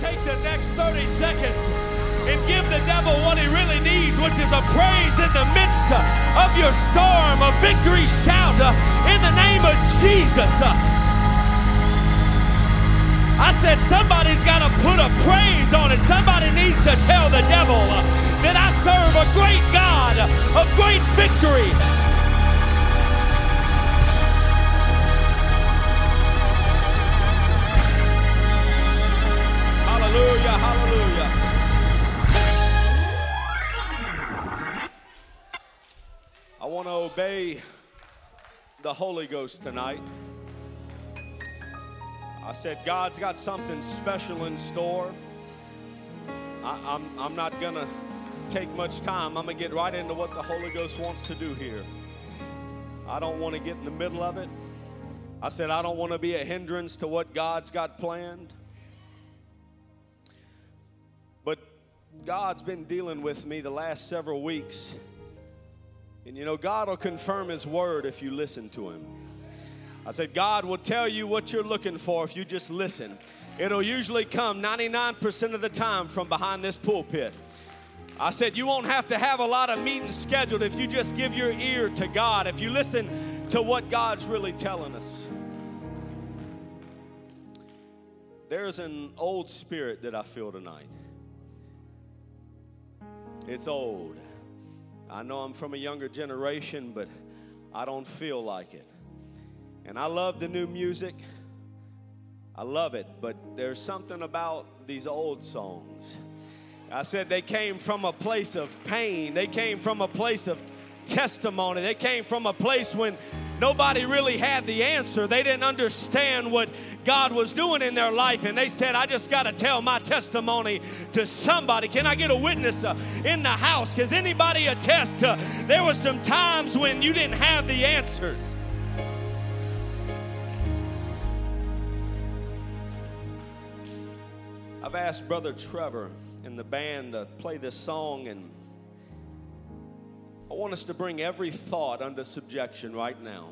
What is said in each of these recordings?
take the next 30 seconds and give the devil what he really needs, which is a praise in the midst of your storm, a victory shout uh, in the name of Jesus. Uh, I said somebody's got to put a praise on it. Somebody needs to tell the devil uh, that I serve a great God, a great victory. Obey the Holy Ghost tonight. I said, God's got something special in store. I, I'm, I'm not going to take much time. I'm going to get right into what the Holy Ghost wants to do here. I don't want to get in the middle of it. I said, I don't want to be a hindrance to what God's got planned. But God's been dealing with me the last several weeks. And you know, God will confirm His word if you listen to Him. I said, God will tell you what you're looking for if you just listen. It'll usually come 99% of the time from behind this pulpit. I said, You won't have to have a lot of meetings scheduled if you just give your ear to God, if you listen to what God's really telling us. There's an old spirit that I feel tonight. It's old. I know I'm from a younger generation, but I don't feel like it. And I love the new music. I love it, but there's something about these old songs. I said they came from a place of pain. They came from a place of testimony. They came from a place when nobody really had the answer. They didn't understand what God was doing in their life. And they said, I just got to tell my testimony to somebody. Can I get a witness uh, in the house? Because anybody attest to there were some times when you didn't have the answers. I've asked Brother Trevor in the band to play this song, and I want us to bring every thought under subjection right now.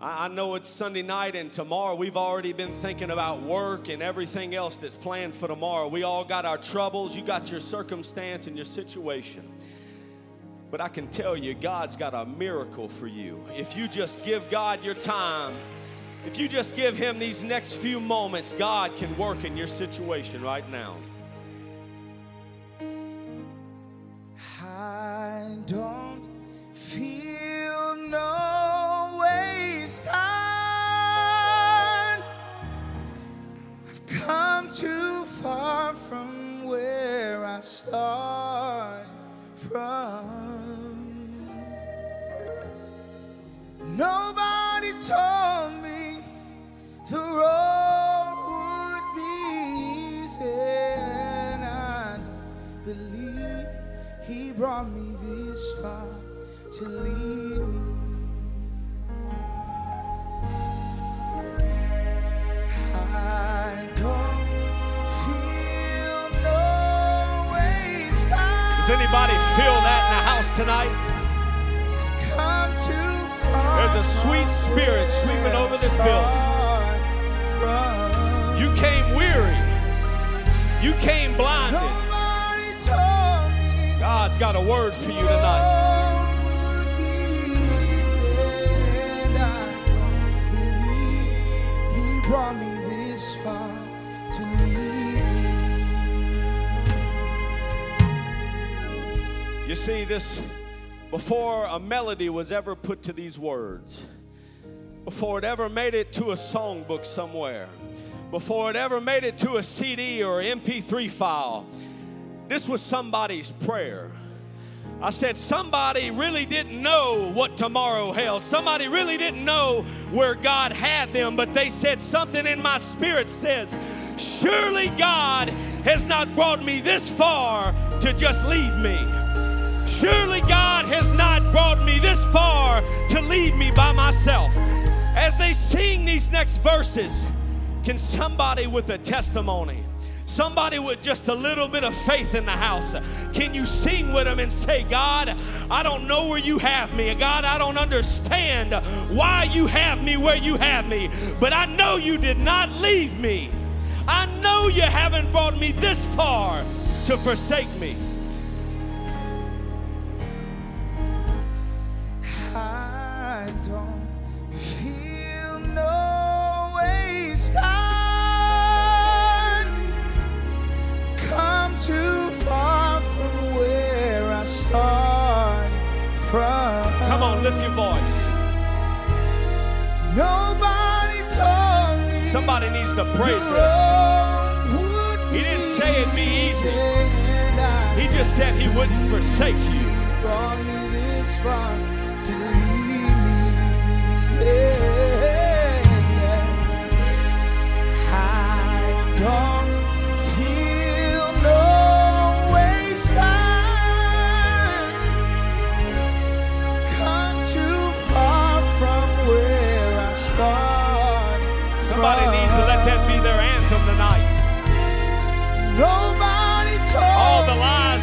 I, know it's Sunday night, and tomorrow we've already been thinking about work and everything else that's planned for tomorrow. We all got our troubles, you got your circumstance and your situation. But I can tell you, God's got a miracle for you. If you just give God your time, if you just give Him these next few moments, God can work in your situation right now. Don't feel no waste time. I've come too far from where I start from. Nobody told me the road would be easy, and I believe He brought me to lead me. I don't feel no waste Does anybody feel that in the house tonight? There's a sweet spirit sweeping over this building. You came weary. You came blinded. God's got a word for you tonight. Brought me this far to lead me. You see, this before a melody was ever put to these words, before it ever made it to a songbook somewhere before it ever made it to a CD or MP3 file. This was somebody's prayer. I said, somebody really didn't know what tomorrow held. Somebody really didn't know where God had them, but they said, something in my spirit says, surely God has not brought me this far to just leave me. Surely God has not brought me this far to leave me by myself. As they sing these next verses, can somebody with a testimony? Somebody with just a little bit of faith in the house. Can you sing with them and say, God, I don't know where you have me. God, I don't understand why you have me where you have me, but I know you did not leave me. I know you haven't brought me this far to forsake me. Too far from where I started from. Come on, lift your voice. Nobody told me. Somebody needs to pray this. He didn't say it'd be easy. He just said he wouldn't forsake you. brought me this far to leave me. Yeah. I don't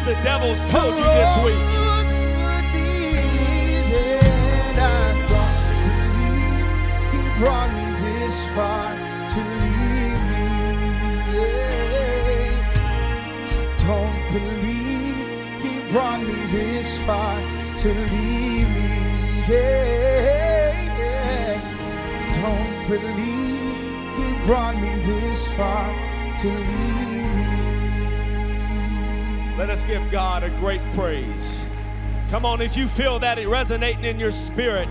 the the devil's told you this week. Brought me this far to leave me. Yeah. I don't believe he brought me this far to leave me. Yeah. yeah. Don't believe he brought me this far to leave me. Let us give God a great praise. Come on, if you feel that it resonating in your spirit,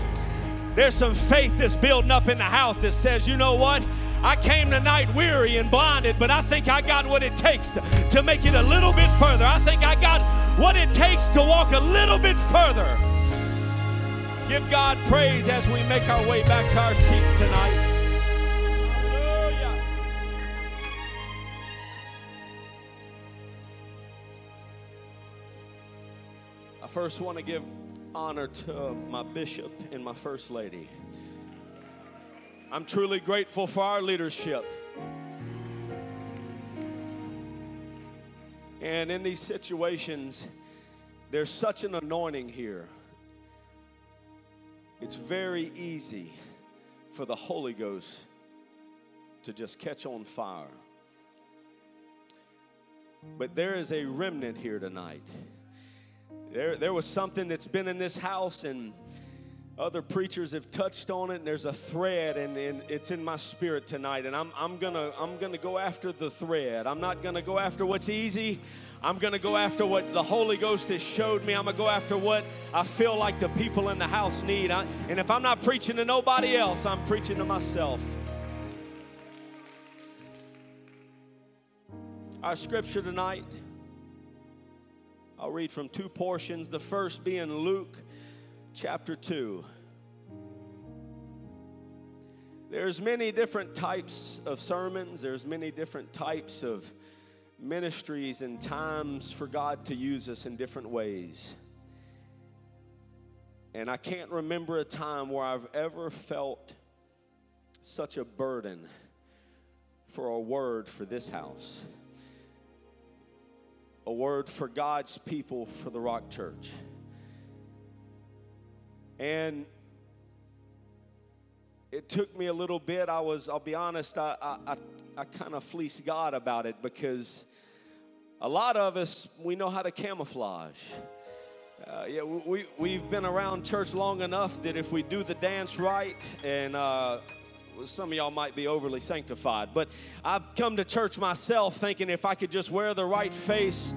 there's some faith that's building up in the house that says, you know what? I came tonight weary and blinded, but I think I got what it takes to, to make it a little bit further. I think I got what it takes to walk a little bit further. Give God praise as we make our way back to our seats tonight. First want to give honor to my bishop and my first lady. I'm truly grateful for our leadership. And in these situations, there's such an anointing here. It's very easy for the Holy Ghost to just catch on fire. But there is a remnant here tonight. There, there was something that's been in this house, and other preachers have touched on it, and there's a thread, and, and it's in my spirit tonight. And I'm, I'm gonna I'm gonna go after the thread. I'm not gonna go after what's easy. I'm gonna go after what the Holy Ghost has showed me. I'm gonna go after what I feel like the people in the house need. I, and if I'm not preaching to nobody else, I'm preaching to myself. Our scripture tonight. I'll read from two portions, the first being Luke chapter 2. There's many different types of sermons, there's many different types of ministries and times for God to use us in different ways. And I can't remember a time where I've ever felt such a burden for a word for this house a word for God's people for the Rock Church. And it took me a little bit. I was, I'll be honest, I, I, I, I kind of fleeced God about it because a lot of us, we know how to camouflage. Uh, yeah, we, we've been around church long enough that if we do the dance right and uh, some of y'all might be overly sanctified, but I've come to church myself thinking if I could just wear the right face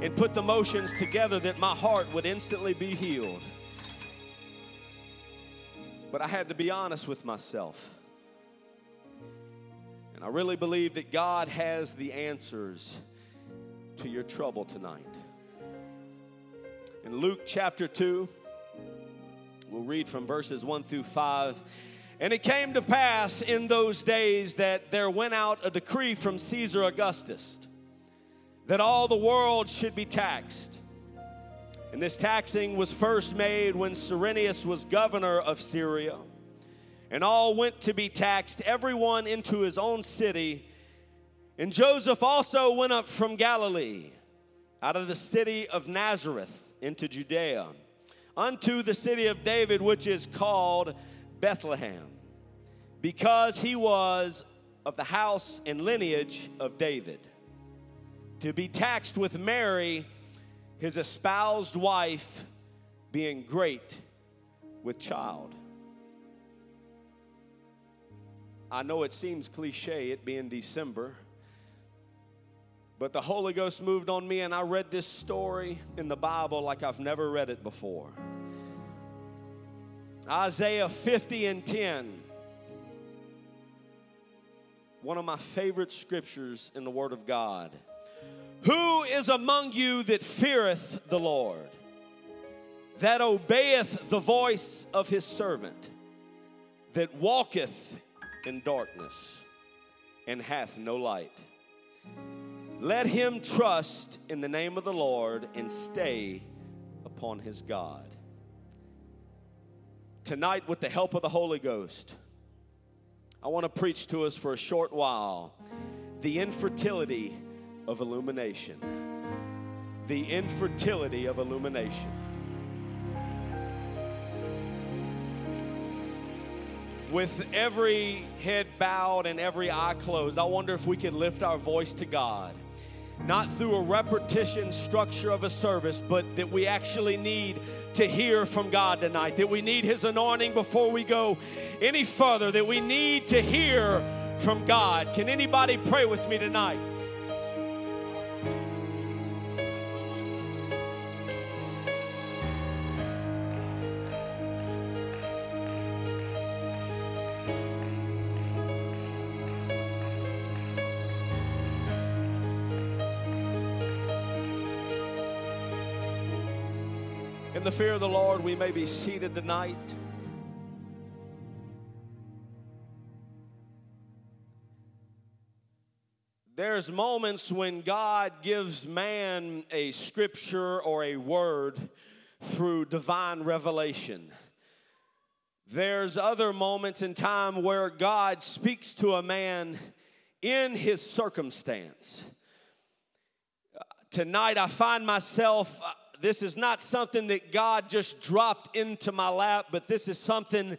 and put the motions together, that my heart would instantly be healed. But I had to be honest with myself. And I really believe that God has the answers to your trouble tonight. In Luke chapter 2, we'll read from verses 1 through 5. And it came to pass in those days that there went out a decree from Caesar Augustus that all the world should be taxed. And this taxing was first made when Cyrenius was governor of Syria. And all went to be taxed, everyone into his own city. And Joseph also went up from Galilee, out of the city of Nazareth, into Judea, unto the city of David, which is called Bethlehem, because he was of the house and lineage of David, to be taxed with Mary, his espoused wife, being great with child. I know it seems cliche, it being December, but the Holy Ghost moved on me, and I read this story in the Bible like I've never read it before. Isaiah 50 and 10. One of my favorite scriptures in the Word of God. Who is among you that feareth the Lord, that obeyeth the voice of his servant, that walketh in darkness and hath no light? Let him trust in the name of the Lord and stay upon his God. Tonight, with the help of the Holy Ghost, I want to preach to us for a short while the infertility of illumination. The infertility of illumination. With every head bowed and every eye closed, I wonder if we could lift our voice to God. Not through a repetition structure of a service, but that we actually need to hear from God tonight, that we need His anointing before we go any further, that we need to hear from God. Can anybody pray with me tonight? The fear of the Lord, we may be seated tonight. There's moments when God gives man a scripture or a word through divine revelation. There's other moments in time where God speaks to a man in his circumstance. Tonight, I find myself, this is not something that God just dropped into my lap, but this is something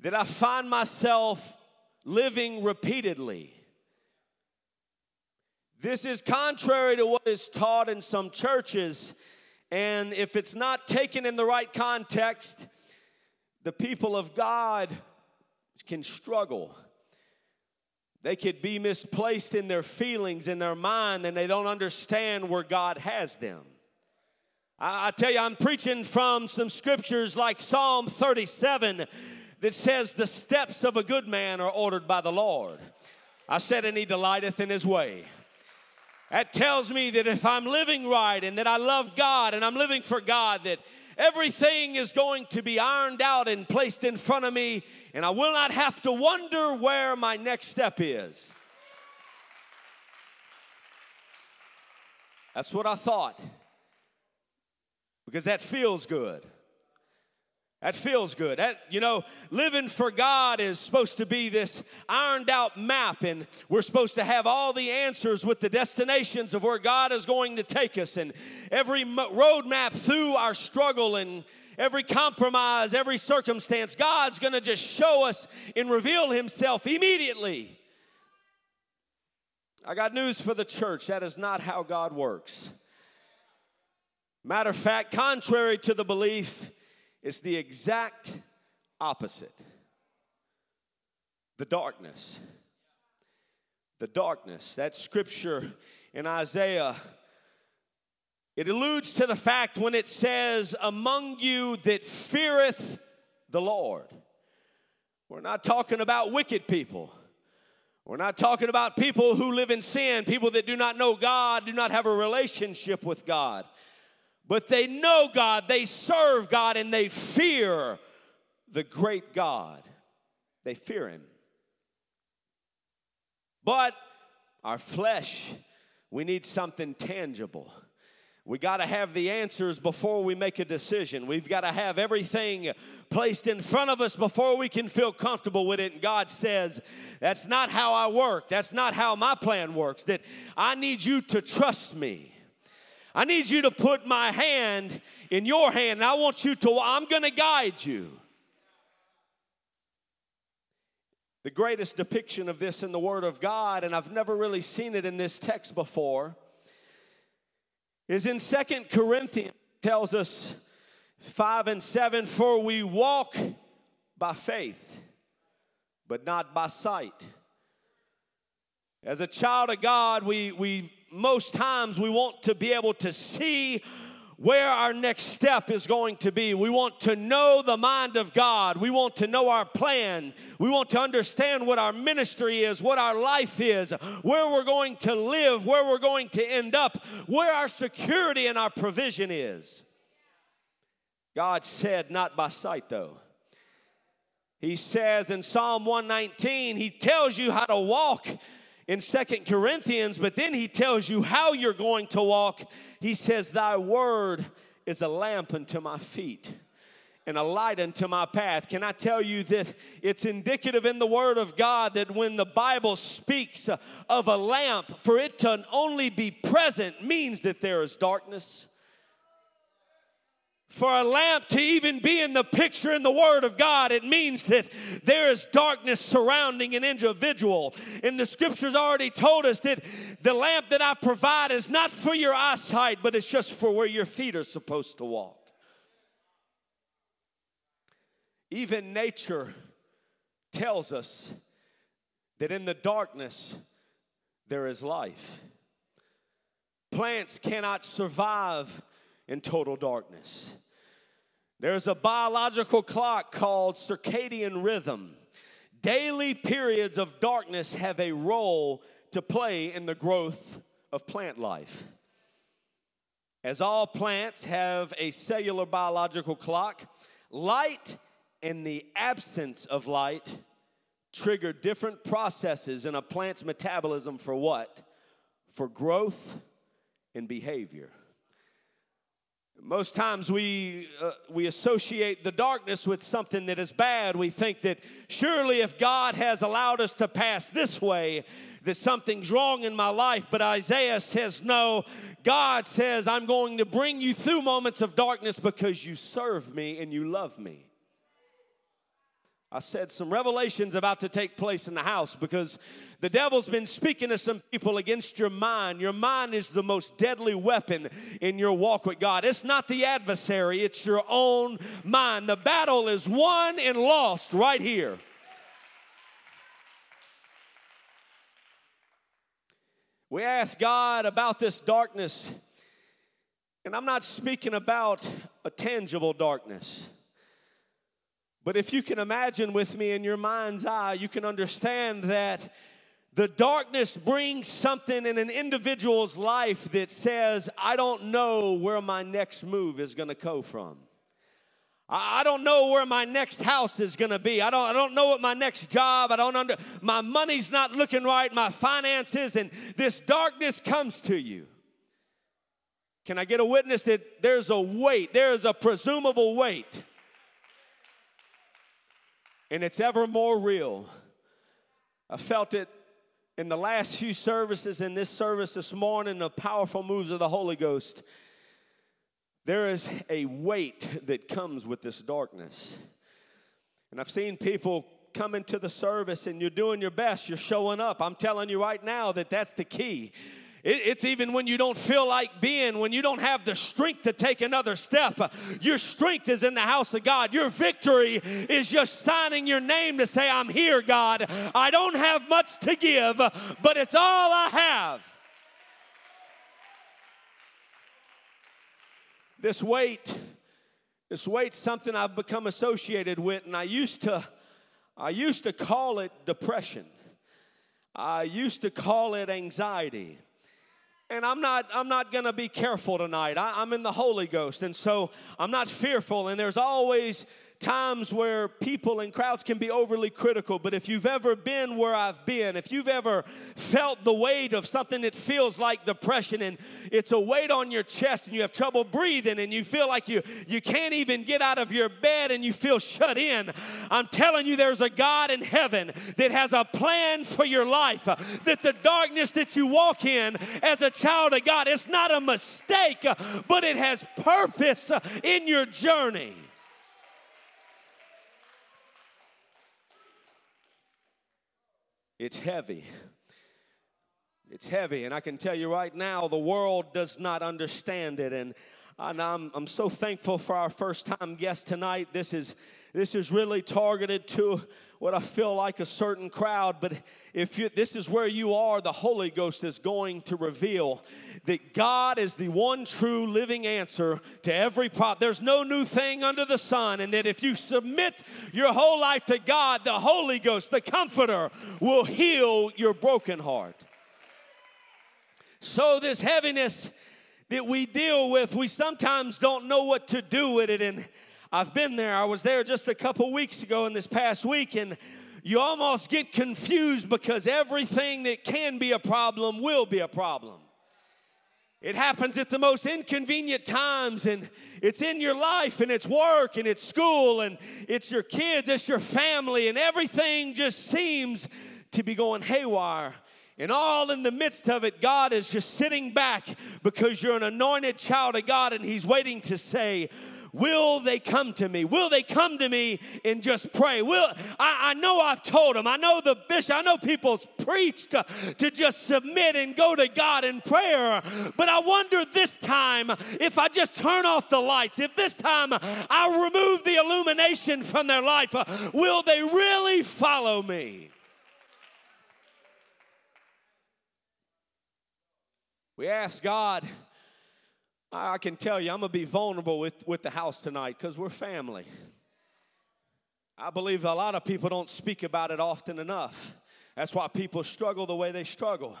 that I find myself living repeatedly. This is contrary to what is taught in some churches, and if it's not taken in the right context, the people of God can struggle. They could be misplaced in their feelings, in their mind, and they don't understand where God has them. I, tell you, I'm preaching from some scriptures like Psalm 37 that says, The steps of a good man are ordered by the Lord. I said, And he delighteth in his way. That tells me that if I'm living right and that I love God and I'm living for God, that everything is going to be ironed out and placed in front of me, and I will not have to wonder where my next step is. That's what I thought. Because that feels good. That feels good. That, you know, living for God is supposed to be this ironed out map, and we're supposed to have all the answers with the destinations of where God is going to take us, and every roadmap through our struggle and every compromise, every circumstance. God's going to just show us and reveal Himself immediately. I got news for the church. That is not how God works. Matter of fact, contrary to the belief, it's the exact opposite the darkness. The darkness. That scripture in Isaiah, it alludes to the fact when it says, Among you that feareth the Lord. We're not talking about wicked people. We're not talking about people who live in sin, people that do not know God, do not have a relationship with God but they know God, they serve God, and they fear the great God. They fear Him. But our flesh, we need something tangible. We got to have the answers before we make a decision. We've got to have everything placed in front of us before we can feel comfortable with it. And God says, That's not how I work. That's not how my plan works. That I need you to trust me. I need you to put my hand in your hand, and I want you to, I'm going to guide you. The greatest depiction of this in the Word of God, and I've never really seen it in this text before, is in Second Corinthians tells us 5 and 7 for we walk by faith but not by sight as a child of god we, we most times we want to be able to see where our next step is going to be. We want to know the mind of God. We want to know our plan. We want to understand what our ministry is, what our life is, where we're going to live, where we're going to end up, where our security and our provision is. God said, not by sight though. He says in Psalm 119, He tells you how to walk in Second Corinthians, but then he tells you how you're going to walk. He says, Thy word is a lamp unto my feet and a light unto my path. Can I tell you that it's indicative in the Word of God that when the Bible speaks of a lamp, for it to only be present means that there is darkness? For a lamp to even be in the picture in the Word of God, it means that there is darkness surrounding an individual. And the scriptures already told us that the lamp that I provide is not for your eyesight, but it's just for where your feet are supposed to walk. Even nature tells us that in the darkness there is life. Plants cannot survive in total darkness. There's a biological clock called circadian rhythm. Daily periods of darkness have a role to play in the growth of plant life. As all plants have a cellular biological clock, light and the absence of light trigger different processes in a plant's metabolism for what? For growth and behavior. Most times we, uh, we associate the darkness with something that is bad. We think that surely if God has allowed us to pass this way, that something's wrong in my life. But Isaiah says, no, God says, I'm going to bring you through moments of darkness because you serve me and you love me. I said some revelations about to take place in the house because the devil's been speaking to some people against your mind. Your mind is the most deadly weapon in your walk with God. It's not the adversary, it's your own mind. The battle is won and lost right here. We ask God about this darkness, and I'm not speaking about a tangible darkness. But if you can imagine with me in your mind's eye, you can understand that the darkness brings something in an individual's life that says, I don't know where my next move is going to go from. I don't know where my next house is going to be. I don't, I don't know what my next job, I don't under, my money's not looking right, my finances, and this darkness comes to you. Can I get a witness that there's a weight, there is a presumable weight and it's ever more real. I felt it in the last few services, in this service this morning, the powerful moves of the Holy Ghost. There is a weight that comes with this darkness. And I've seen people come into the service and you're doing your best, you're showing up. I'm telling you right now that that's the key. It, it's even when you don't feel like being, when you don't have the strength to take another step. Your strength is in the house of God. Your victory is just signing your name to say, I'm here, God. I don't have much to give, but it's all I have. This weight, this weight's something I've become associated with, and I used to, I used to call it depression. I used to call it anxiety and i'm not i'm not gonna be careful tonight. I, i'm in the holy ghost and so i'm not fearful. And there's always times where people and crowds can be overly critical, but if you've ever been where I've been, if you've ever felt the weight of something that feels like depression and it's a weight on your chest and you have trouble breathing and you feel like you, you can't even get out of your bed and you feel shut in, I'm telling you, there's a God in heaven that has a plan for your life. That the darkness that you walk in as a child of God, it's not a mistake, but it has purpose in your journey. It's heavy. It's heavy, and I can tell you right now, the world does not understand it. And, and I'm, I'm so thankful for our first time guest tonight. This is, this is really targeted to what I feel like a certain crowd, but if you, this is where you are, the Holy Ghost is going to reveal that God is the one true living answer to every problem. There's no new thing under the sun, and that if you submit your whole life to God, the Holy Ghost, the Comforter, will heal your broken heart. So, this heaviness that we deal with, we sometimes don't know what to do with it. And I've been there. I was there just a couple weeks ago in this past week, and you almost get confused because everything that can be a problem will be a problem. It happens at the most inconvenient times, and it's in your life, and it's work, and it's school, and it's your kids, it's your family, and everything just seems to be going haywire. And all in the midst of it, God is just sitting back because you're an anointed child of God, and He's waiting to say, Will they come to me? Will they come to me and just pray? Will I, I know I've told them. I know the bishop. I know people's preached to, to just submit and go to God in prayer. But I wonder this time if I just turn off the lights, if this time I remove the illumination from their life, uh, will they really follow me? We ask God I can tell you, I'm going to be vulnerable with, with the house tonight because we're family. I believe a lot of people don't speak about it often enough. That's why people struggle the way they struggle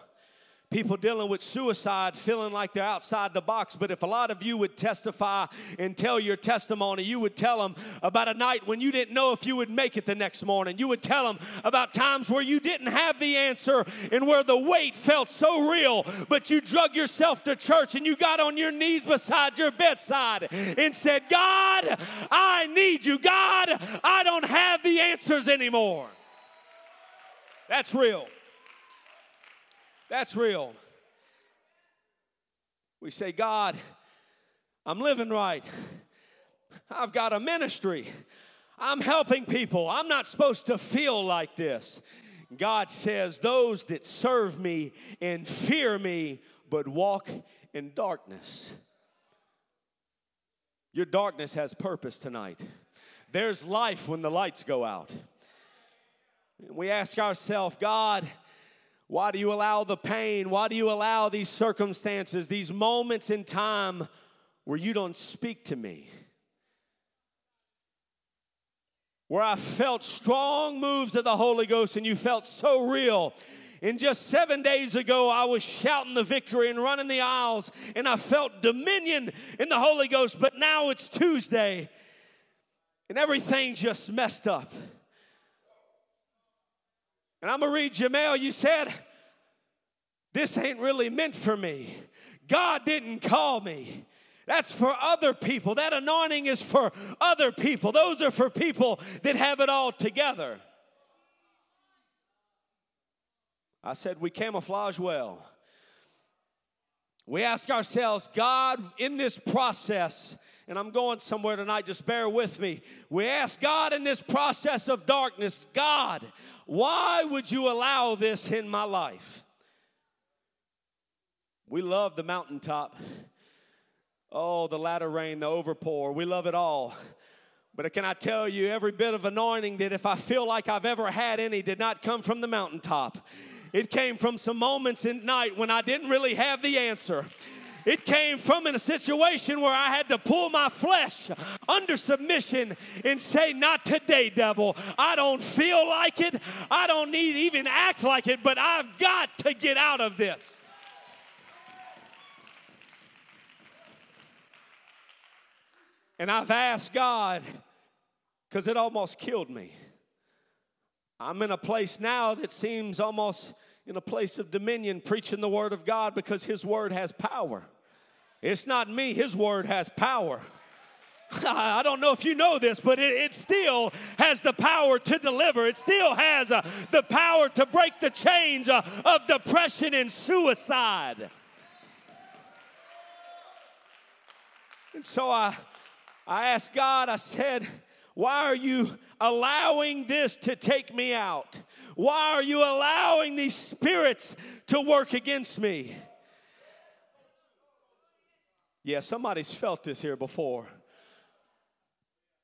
people dealing with suicide feeling like they're outside the box. But if a lot of you would testify and tell your testimony, you would tell them about a night when you didn't know if you would make it the next morning. You would tell them about times where you didn't have the answer and where the weight felt so real, but you drug yourself to church and you got on your knees beside your bedside and said, God, I need you. God, I don't have the answers anymore. That's real. That's real. We say, God, I'm living right. I've got a ministry. I'm helping people. I'm not supposed to feel like this. God says, Those that serve me and fear me, but walk in darkness. Your darkness has purpose tonight. There's life when the lights go out. We ask ourselves, God, why do you allow the pain? Why do you allow these circumstances, these moments in time where you don't speak to me? Where I felt strong moves of the Holy Ghost and you felt so real. And just seven days ago, I was shouting the victory and running the aisles, and I felt dominion in the Holy Ghost. But now it's Tuesday, and everything just messed up. And I'm going to read Jamel. You said, This ain't really meant for me. God didn't call me. That's for other people. That anointing is for other people. Those are for people that have it all together. I said, We camouflage well. We ask ourselves, God, in this process, and I'm going somewhere tonight, just bear with me. We ask God in this process of darkness, God, why would you allow this in my life? We love the mountaintop. Oh, the latter rain, the overpour. We love it all. But can I tell you, every bit of anointing that if I feel like I've ever had any did not come from the mountaintop. It came from some moments in night when I didn't really have the answer. It came from in a situation where I had to pull my flesh under submission and say, Not today, devil. I don't feel like it. I don't need to even act like it, but I've got to get out of this. And I've asked God, because it almost killed me. I'm in a place now that seems almost in a place of dominion preaching the word of God because his word has power. It's not me, his word has power. I don't know if you know this, but it, it still has the power to deliver. It still has uh, the power to break the chains uh, of depression and suicide. And so I, I asked God, I said, Why are you allowing this to take me out? Why are you allowing these spirits to work against me? Yeah, somebody's felt this here before.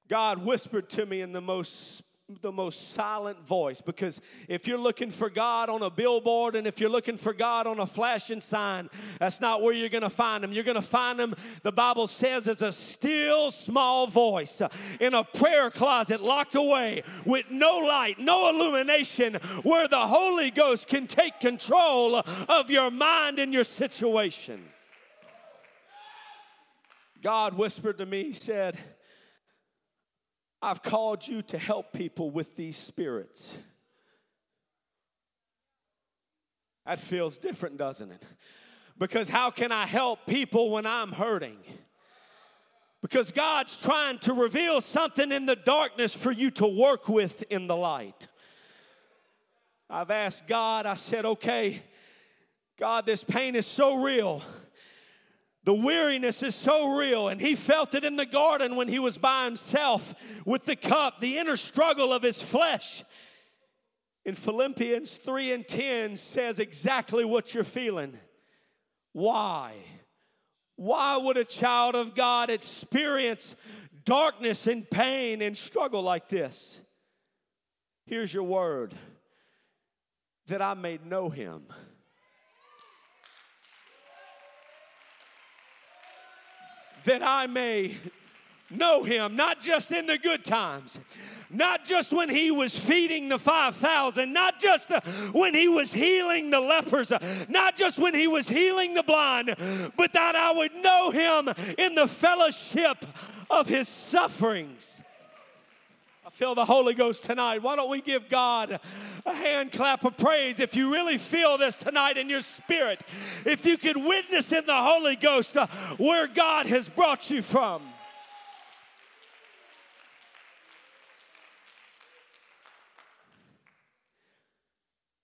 God whispered to me in the most the most silent voice because if you're looking for God on a billboard and if you're looking for God on a flashing sign, that's not where you're going to find him. You're going to find him, the Bible says, as a still small voice uh, in a prayer closet locked away with no light, no illumination, where the Holy Ghost can take control of your mind and your situation. God whispered to me, He said, I've called you to help people with these spirits. That feels different, doesn't it? Because how can I help people when I'm hurting? Because God's trying to reveal something in the darkness for you to work with in the light. I've asked God, I said, okay, God, this pain is so real. The weariness is so real, and he felt it in the garden when he was by himself with the cup, the inner struggle of his flesh. In Philippians 3 and 10 says exactly what you're feeling. Why? Why would a child of God experience darkness and pain and struggle like this? Here's your word that I may know him. That I may know him, not just in the good times, not just when he was feeding the 5,000, not just uh, when he was healing the lepers, uh, not just when he was healing the blind, but that I would know him in the fellowship of his sufferings. Feel the Holy Ghost tonight. Why don't we give God a hand clap of praise if you really feel this tonight in your spirit? If you could witness in the Holy Ghost uh, where God has brought you from.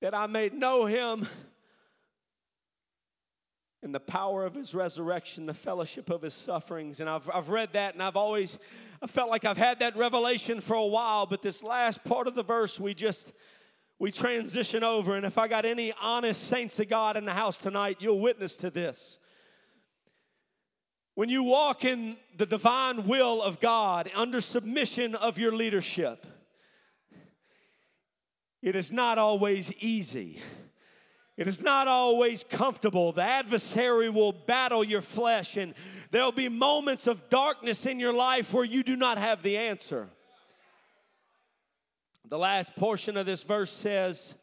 That I may know him in the power of his resurrection, the fellowship of his sufferings. And I've, I've read that and I've always I felt like I've had that revelation for a while, but this last part of the verse we just we transition over. And if I got any honest saints of God in the house tonight, you'll witness to this. When you walk in the divine will of God under submission of your leadership, it is not always easy. It is not always comfortable. The adversary will battle your flesh, and there'll be moments of darkness in your life where you do not have the answer. The last portion of this verse says,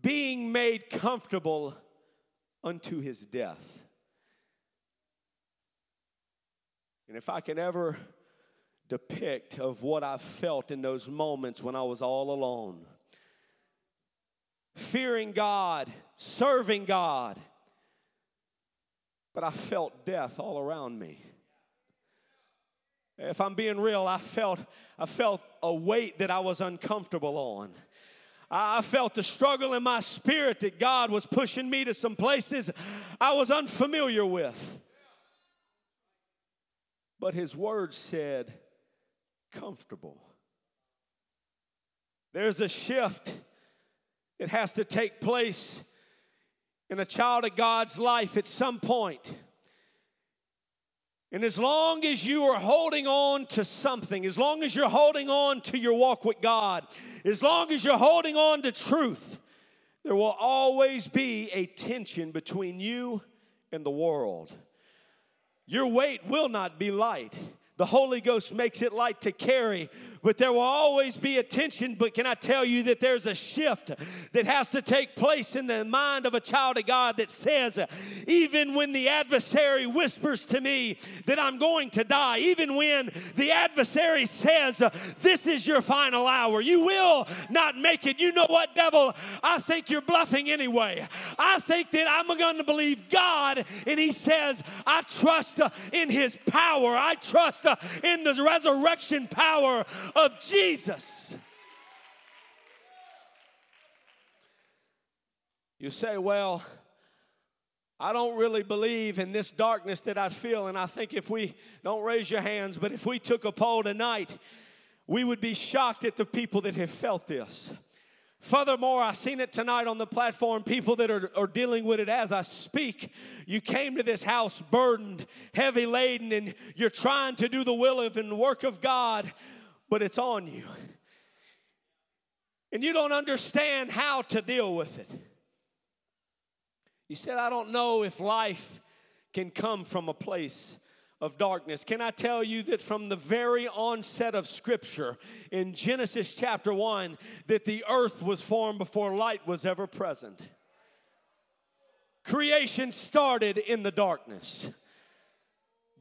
being made comfortable unto his death. And if I can ever depict of what I felt in those moments when I was all alone, fearing God, serving God. But I felt death all around me. If I'm being real, I felt I felt a weight that I was uncomfortable on. I felt the struggle in my spirit that God was pushing me to some places I was unfamiliar with. But his word said, comfortable. There's a shift it has to take place in a child of God's life at some point. And as long as you are holding on to something, as long as you're holding on to your walk with God, as long as you're holding on to truth, there will always be a tension between you and the world. Your weight will not be light. The Holy Ghost makes it light to carry, but there will always be a tension. But can I tell you that there's a shift that has to take place in the mind of a child of God that says, even when the adversary whispers to me that I'm going to die, even when the adversary says, This is your final hour, you will not make it. You know what, devil? I think you're bluffing anyway. I think that I'm going to believe God, and He says, I trust in His power. I trust in the resurrection power of Jesus. You say, well, I don't really believe in this darkness that I feel. And I think if we don't raise your hands, but if we took a poll tonight, we would be shocked at the people that have felt this. Furthermore, I've seen it tonight on the platform, people that are, are dealing with it as I speak. You came to this house burdened, heavy laden, and you're trying to do the will of and work of God, but it's on you. And you don't understand how to deal with it. You said, I don't know if life can come from a place of darkness. Can I tell you that from the very onset of Scripture in Genesis chapter 1, that the earth was formed before light was ever present? Creation started in the darkness.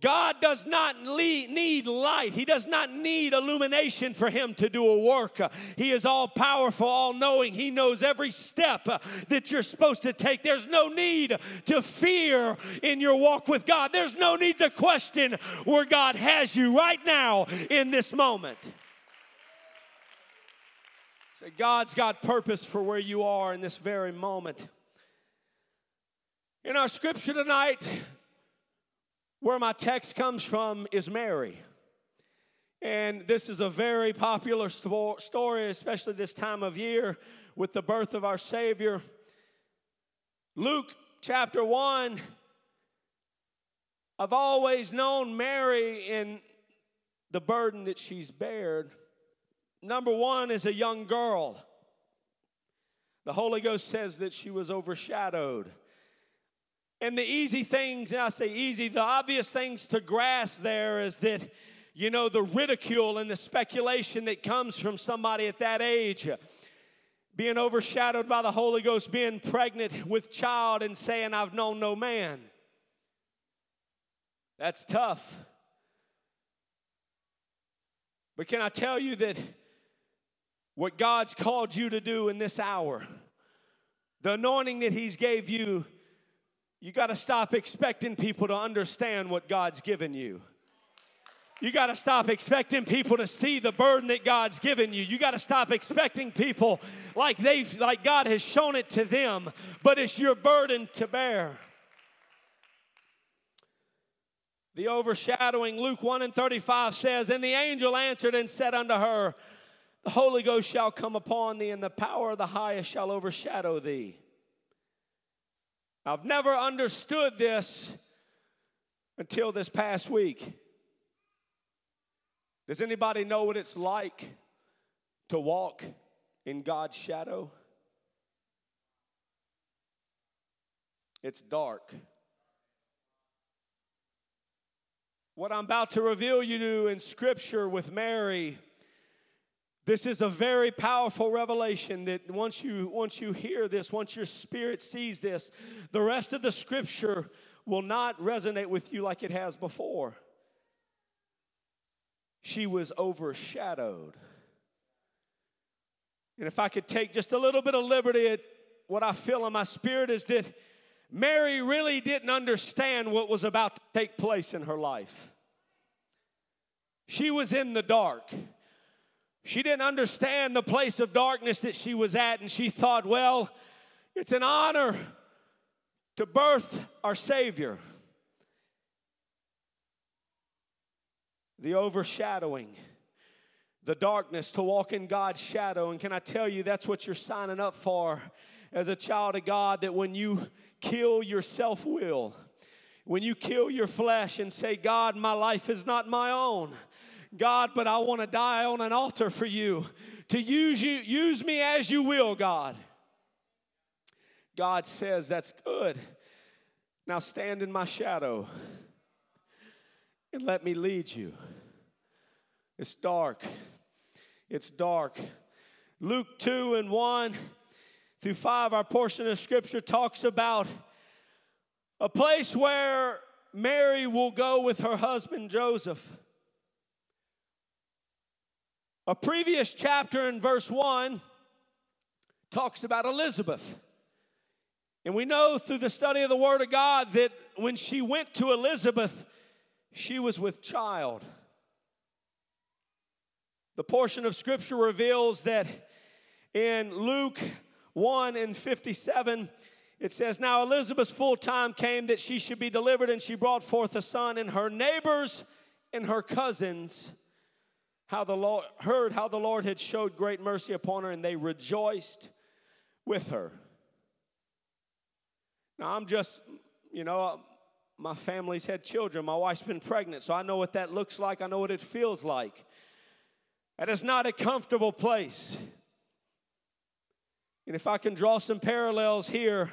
God does not need light. He does not need illumination for him to do a work. He is all powerful, all knowing. He knows every step that you're supposed to take. There's no need to fear in your walk with God. There's no need to question where God has you right now in this moment. Say, God's got purpose for where you are in this very moment. In our scripture tonight, where my text comes from is Mary. And this is a very popular story, especially this time of year with the birth of our Savior. Luke chapter 1, I've always known Mary in the burden that she's bared. Number one is a young girl. The Holy Ghost says that she was overshadowed and the easy things, and I say easy, the obvious things to grasp there is that, you know, the ridicule and the speculation that comes from somebody at that age being overshadowed by the Holy Ghost, being pregnant with child and saying, I've known no man. That's tough. But can I tell you that what God's called you to do in this hour, the anointing that He's gave you you got to stop expecting people to understand what God's given you. You got to stop expecting people to see the burden that God's given you. You got to stop expecting people like they've like God has shown it to them, but it's your burden to bear. The overshadowing Luke 1 and 35 says, And the angel answered and said unto her, The Holy Ghost shall come upon thee, and the power of the highest shall overshadow thee. I've never understood this until this past week. Does anybody know what it's like to walk in God's shadow? It's dark. What I'm about to reveal you to in Scripture with Mary this is a very powerful revelation that once you once you hear this, once your spirit sees this, the rest of the scripture will not resonate with you like it has before. She was overshadowed. And if I could take just a little bit of liberty at what I feel in my spirit is that Mary really didn't understand what was about to take place in her life. She was in the dark. She didn't understand the place of darkness that she was at, and she thought, well, it's an honor to birth our Savior. The overshadowing, the darkness, to walk in God's shadow. And can I tell you, that's what you're signing up for as a child of God, that when you kill your self will, when you kill your flesh and say, God, my life is not my own. God, but I want to die on an altar for you. To use you, use me as you will, God. God says, That's good. Now stand in my shadow and let me lead you. It's dark. It's dark. Luke 2 and 1 through 5, our portion of scripture talks about a place where Mary will go with her husband Joseph. A previous chapter in verse 1 talks about Elizabeth. And we know through the study of the Word of God that when she went to Elizabeth, she was with child. The portion of Scripture reveals that in Luke 1 and 57, it says, Now Elizabeth's full time came that she should be delivered, and she brought forth a son, and her neighbors and her cousins how the Lord heard how the Lord had showed great mercy upon her, and they rejoiced with her. Now I'm just, you know, uh, my family's had children. My wife's been pregnant, so I know what that looks like. I know what it feels like. That is not a comfortable place. And if I can draw some parallels here,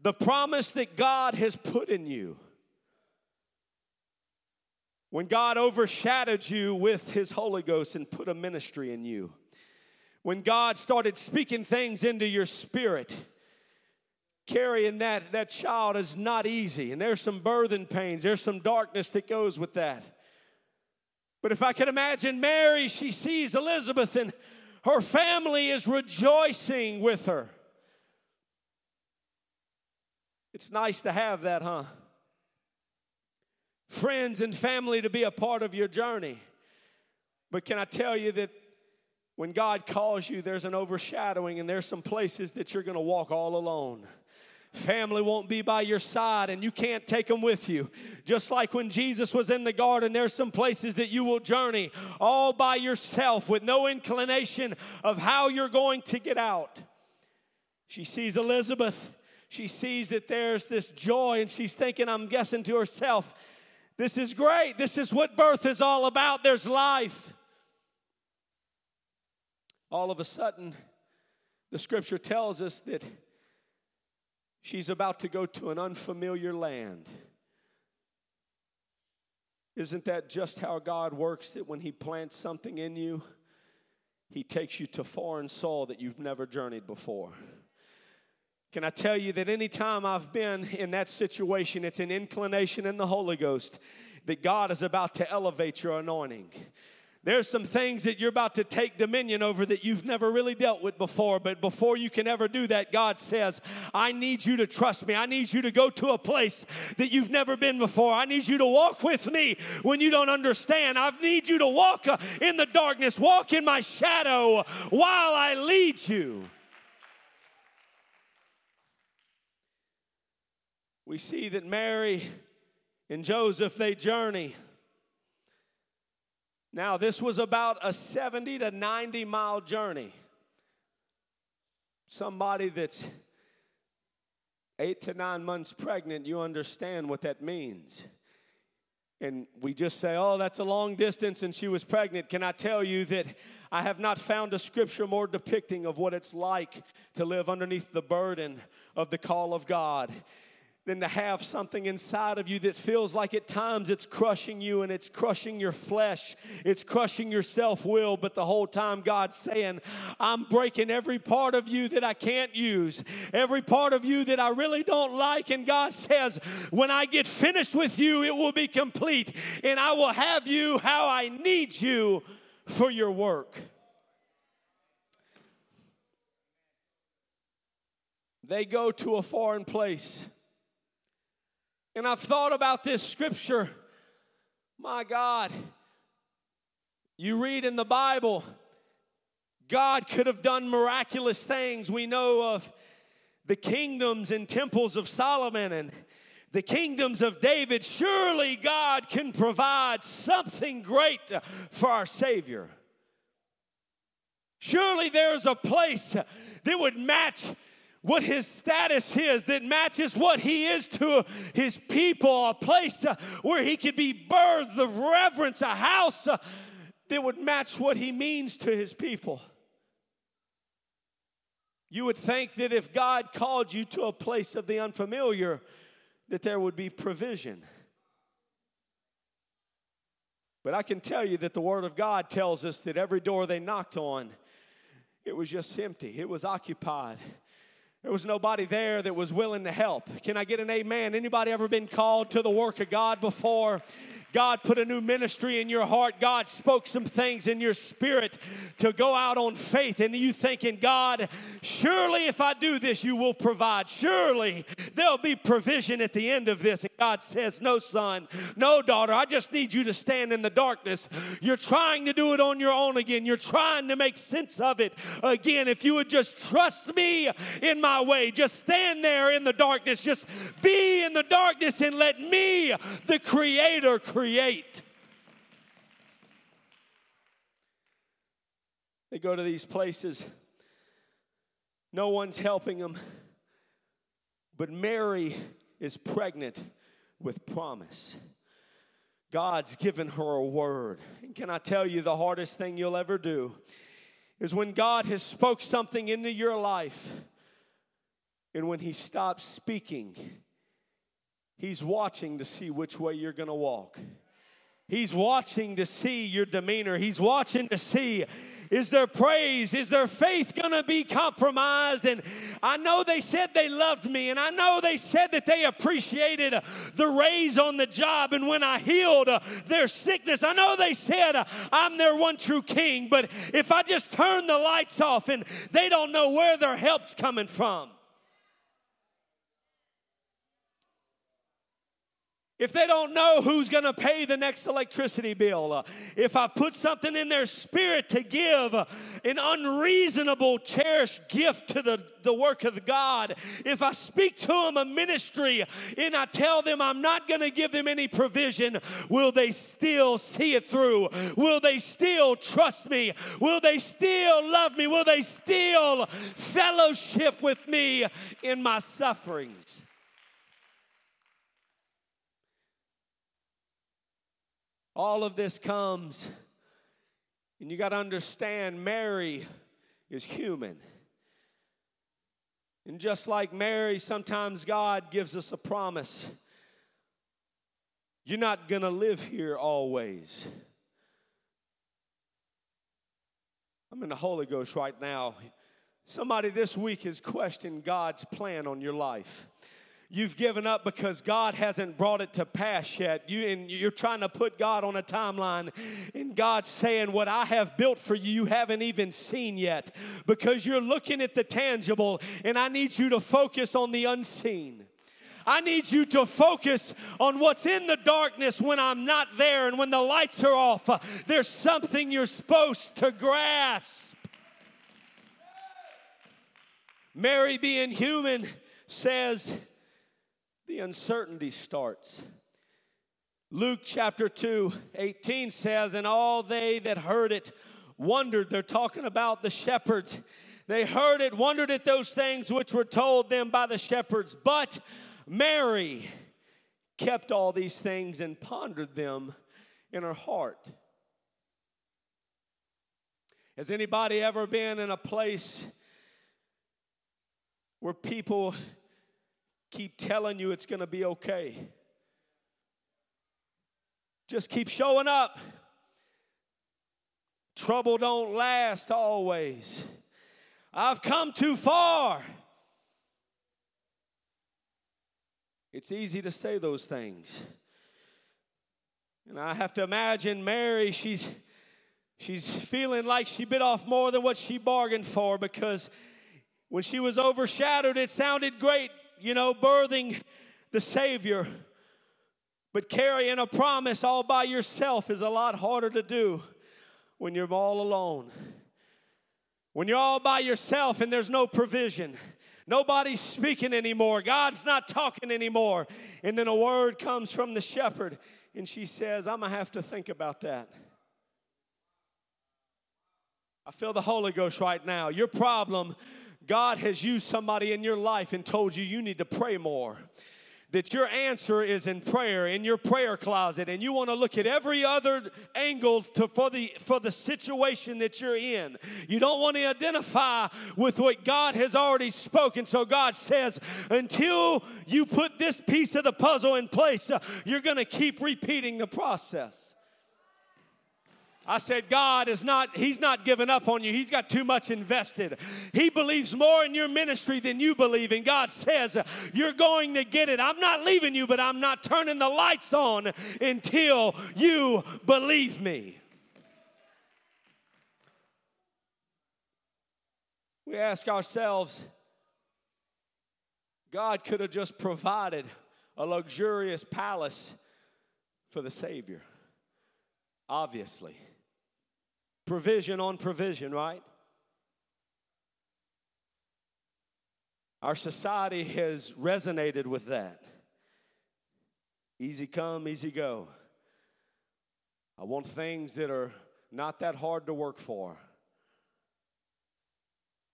the promise that God has put in you when God overshadowed you with His Holy Ghost and put a ministry in you, when God started speaking things into your spirit, carrying that, that child is not easy. And there's some birthing pains, there's some darkness that goes with that. But if I can imagine Mary, she sees Elizabeth and her family is rejoicing with her. It's nice to have that, huh? Friends and family to be a part of your journey. But can I tell you that when God calls you, there's an overshadowing, and there's some places that you're gonna walk all alone. Family won't be by your side and you can't take them with you. Just like when Jesus was in the garden, there's some places that you will journey all by yourself with no inclination of how you're going to get out. She sees Elizabeth. She sees that there's this joy, and she's thinking, I'm guessing to herself, this is great. This is what birth is all about. There's life. All of a sudden, the scripture tells us that she's about to go to an unfamiliar land. Isn't that just how God works? That when He plants something in you, He takes you to foreign soil that you've never journeyed before. Can I tell you that anytime I've been in that situation, it's an inclination in the Holy Ghost that God is about to elevate your anointing. There's some things that you're about to take dominion over that you've never really dealt with before. But before you can ever do that, God says, I need you to trust me. I need you to go to a place that you've never been before. I need you to walk with me when you don't understand. I need you to walk uh, in the darkness, walk in my shadow while I lead you. We see that Mary and Joseph they journey. Now, this was about a 70 to 90 mile journey. Somebody that's eight to nine months pregnant, you understand what that means. And we just say, oh, that's a long distance and she was pregnant. Can I tell you that I have not found a scripture more depicting of what it's like to live underneath the burden of the call of God? Than to have something inside of you that feels like at times it's crushing you and it's crushing your flesh, it's crushing your self will. But the whole time, God's saying, I'm breaking every part of you that I can't use, every part of you that I really don't like. And God says, When I get finished with you, it will be complete, and I will have you how I need you for your work. They go to a foreign place and I've thought about this scripture. My God, you read in the Bible, God could have done miraculous things. We know of the kingdoms and temples of Solomon and the kingdoms of David. Surely God can provide something great for our Savior. Surely there's a place that would match what his status is that matches what he is to his people, a place uh, where he could be birthed, the reverence, a house uh, that would match what he means to his people. You would think that if God called you to a place of the unfamiliar, that there would be provision. But I can tell you that the Word of God tells us that every door they knocked on, it was just empty, it was occupied. There was nobody there that was willing to help. Can I get an amen? Anybody ever been called to the work of God before? God put a new ministry in your heart. God spoke some things in your spirit to go out on faith. And you thinking, God, surely if I do this, you will provide. Surely there'll be provision at the end of this. And God says, No, son, no, daughter, I just need you to stand in the darkness. You're trying to do it on your own again. You're trying to make sense of it again. If you would just trust me in my way, just stand there in the darkness, just be in the darkness and let me, the Creator, create. They go to these places, no one's helping them. But Mary is pregnant with promise. God's given her a word. And can I tell you the hardest thing you'll ever do is when God has spoke something into your life and when he stops speaking, he's watching to see which way you're going to walk. He's watching to see your demeanor. He's watching to see is there praise? Is their faith going to be compromised? And I know they said they loved me, and I know they said that they appreciated uh, the raise on the job. And when I healed uh, their sickness, I know they said uh, I'm their one true king. But if I just turn the lights off and they don't know where their help's coming from, if they don't know who's going to pay the next electricity bill, uh, if I put something in their spirit to give uh, an unreasonable, cherished gift to the, the work of God, if I speak to them a ministry and I tell them I'm not going to give them any provision, will they still see it through? Will they still trust me? Will they still love me? Will they still fellowship with me in my sufferings? All of this comes, and you got to understand Mary is human. And just like Mary, sometimes God gives us a promise. You're not going to live here always. I'm in the Holy Ghost right now. Somebody this week has questioned God's plan on your life you've given up because God hasn't brought it to pass yet. You and you're trying to put God on a timeline, and God's saying, What I have built for you, you haven't even seen yet. Because you're looking at the tangible, and I need you to focus on the unseen. I need you to focus on what's in the darkness when I'm not there and when the lights are off. There's something you're supposed to grasp. Mary, being human, says, the uncertainty starts. Luke chapter 2, 18 says, And all they that heard it wondered. They're talking about the shepherds. They heard it, wondered at those things which were told them by the shepherds. But Mary kept all these things and pondered them in her heart. Has anybody ever been in a place where people keep telling you it's going to be okay. Just keep showing up. Trouble don't last always. I've come too far. It's easy to say those things. And I have to imagine Mary, she's she's feeling like she bit off more than what she bargained for because when she was overshadowed, it sounded great you know, birthing the Savior. But carrying a promise all by yourself is a lot harder to do when you're all alone. When you're all by yourself and there's no provision. Nobody's speaking anymore. God's not talking anymore. And then a word comes from the shepherd, and she says, I'm to have to think about that. I feel the Holy Ghost right now. Your problem God has used somebody in your life and told you you need to pray more. That your answer is in prayer in your prayer closet and you want to look at every other angle to, for the for the situation that you're in. You don't want to identify with what god has already spoken. So god says until you put this piece of the puzzle in place uh, you're going to keep repeating the process I said, God is not, He's not giving up on you. He's got too much invested. He believes more in your ministry than you believe. And God says, You're going to get it. I'm not leaving you, but I'm not turning the lights on until you believe me. We ask ourselves, God could have just provided a luxurious palace for the Savior. Obviously provision on provision, right? Our society has resonated with that. Easy come, easy go. I want things that are not that hard to work for.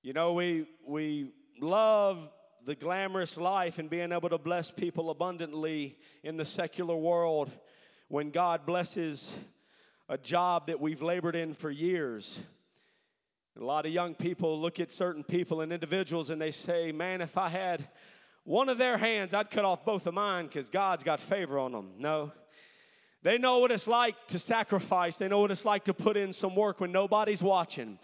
You know, we, we love the glamorous life and being able to bless people abundantly in the secular world when God blesses a job that we've labored in for years. A lot of young people look at certain people and individuals and they say, Man, if I had one of their hands, I'd cut off both of mine because God's got favor on them. No. They know what it's like to sacrifice, they know what it's like to put in some work when nobody's watching.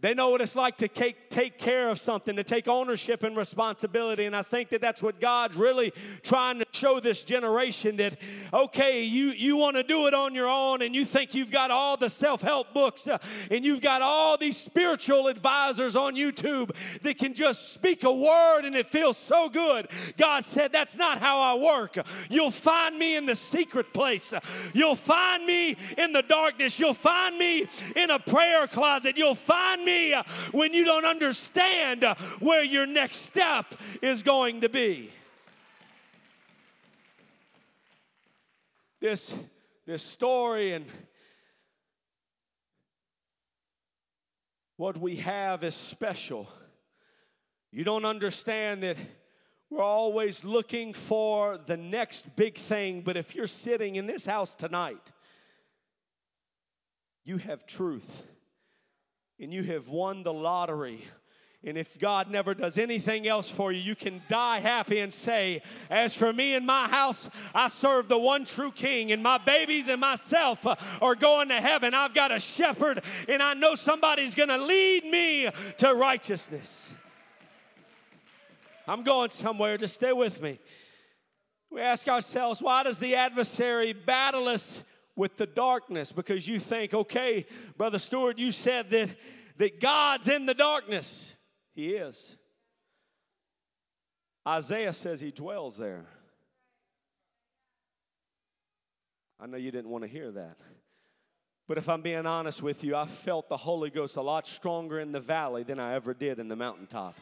They know what it's like to take, take care of something, to take ownership and responsibility. And I think that that's what God's really trying to show this generation that, okay, you, you want to do it on your own and you think you've got all the self help books uh, and you've got all these spiritual advisors on YouTube that can just speak a word and it feels so good. God said, that's not how I work. You'll find me in the secret place, you'll find me in the darkness, you'll find me in a prayer closet, you'll find me me uh, when you don't understand uh, where your next step is going to be. This, this story and what we have is special. You don't understand that we're always looking for the next big thing, but if you're sitting in this house tonight, you have truth and you have won the lottery. And if God never does anything else for you, you can die happy and say, As for me and my house, I serve the one true King, and my babies and myself are going to heaven. I've got a shepherd, and I know somebody's going to lead me to righteousness. I'm going somewhere, just stay with me. We ask ourselves, why does the adversary battle us with the darkness because you think, okay, Brother Stewart, you said that, that God's in the darkness. He is. Isaiah says he dwells there. I know you didn't want to hear that. But if I'm being honest with you, I felt the Holy Ghost a lot stronger in the valley than I ever did in the mountaintop.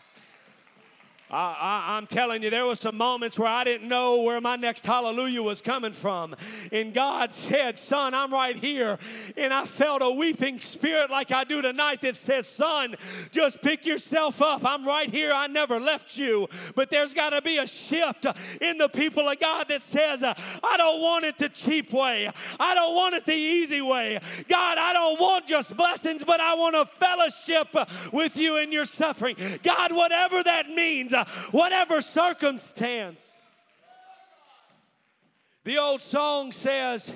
I, am telling you, there was some moments where I didn't know where my next hallelujah was coming from. And God said, Son, I'm right here. And I felt a weeping spirit like I do tonight that says, Son, just pick yourself up. I'm right here. I never left you. But there's got to be a shift in the people of God that says, I don't want it the cheap way. I don't want it the easy way. God, I don't want just blessings, but I want a fellowship with you in your suffering. God, whatever that means, whatever circumstance. The old song says,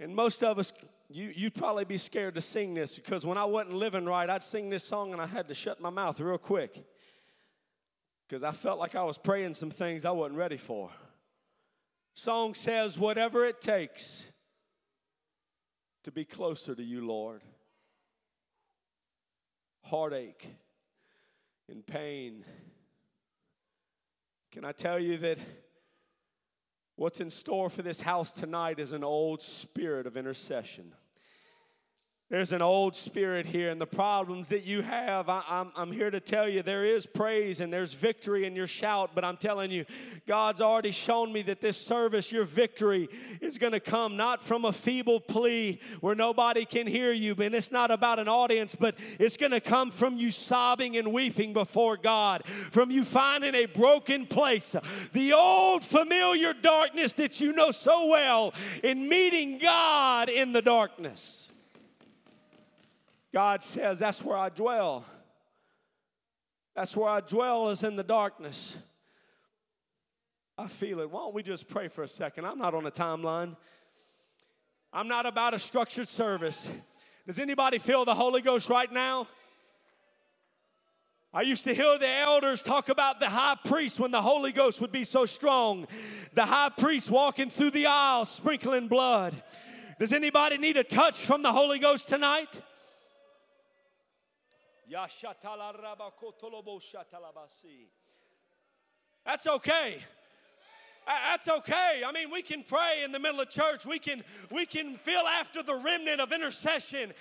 and most of us, you, you'd probably be scared to sing this because when I wasn't living right, I'd sing this song and I had to shut my mouth real quick because I felt like I was praying some things I wasn't ready for. Song says, whatever it takes to be closer to you, Lord. Heartache and pain. Can I tell you that what's in store for this house tonight is an old spirit of intercession? There's an old spirit here, and the problems that you have, I, am I'm, I'm here to tell you there is praise and there's victory in your shout, but I'm telling you, God's already shown me that this service, your victory, is going to come not from a feeble plea where nobody can hear you, and it's not about an audience, but it's going to come from you sobbing and weeping before God, from you finding a broken place, the old familiar darkness that you know so well, and meeting God in the darkness. God says, That's where I dwell. That's where I dwell, is in the darkness. I feel it. Why don't we just pray for a second? I'm not on a timeline. I'm not about a structured service. Does anybody feel the Holy Ghost right now? I used to hear the elders talk about the high priest when the Holy Ghost would be so strong. The high priest walking through the aisle, sprinkling blood. Does anybody need a touch from the Holy Ghost tonight? That's okay. That's okay. I mean, we can pray in the middle of church. We can we can feel after the remnant of intercession.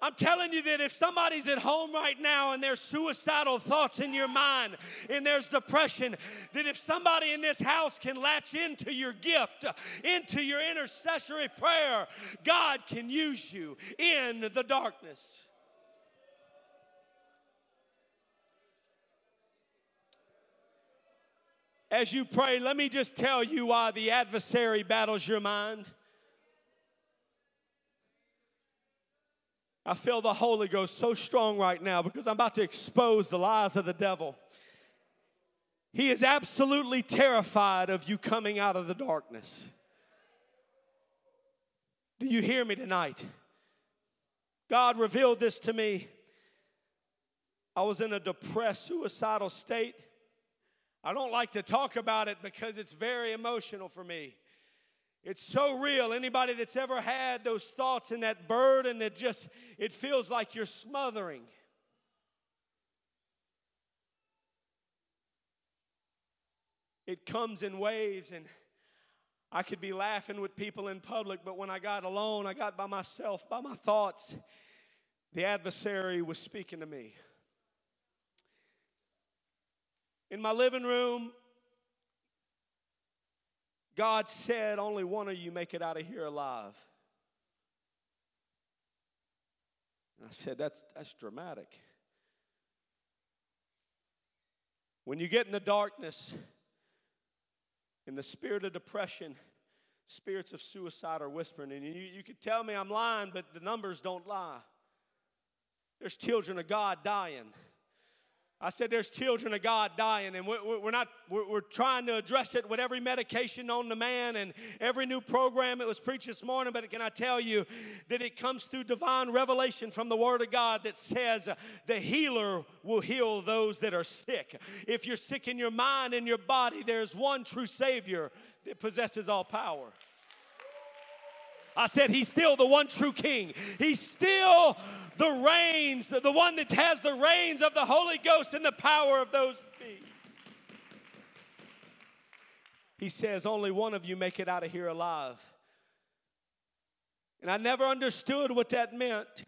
I'm telling you that if somebody's at home right now and there's suicidal thoughts in your mind and there's depression, that if somebody in this house can latch into your gift, into your intercessory prayer, God can use you in the darkness. As you pray, let me just tell you why the adversary battles your mind. I feel the Holy Ghost so strong right now because I'm about to expose the lies of the devil. He is absolutely terrified of you coming out of the darkness. Do you hear me tonight? God revealed this to me. I was in a depressed, suicidal state. I don't like to talk about it because it's very emotional for me. It's so real. Anybody that's ever had those thoughts and that burden that just, it feels like you're smothering. It comes in waves, and I could be laughing with people in public, but when I got alone, I got by myself, by my thoughts, the adversary was speaking to me. In my living room, God said, Only one of you make it out of here alive. And I said, That's, that's dramatic. When you get in the darkness, in the spirit of depression, spirits of suicide are whispering. And you, you could tell me I'm lying, but the numbers don't lie. There's children of God dying. I said, there's children of God dying, and we're, not, we're, we're, trying to address it with every medication on to man and every new program. It was preached this morning, but can I tell you that it comes through divine revelation from the Word of God that says the healer will heal those that are sick. If you're sick in your mind and your body, there's one true Savior that possesses all power. I said, He's still the one true King. He's still the reins, the one that has the reins of the Holy Ghost and the power of those feet. He says, Only one of you make it out of here alive. And I never understood what that meant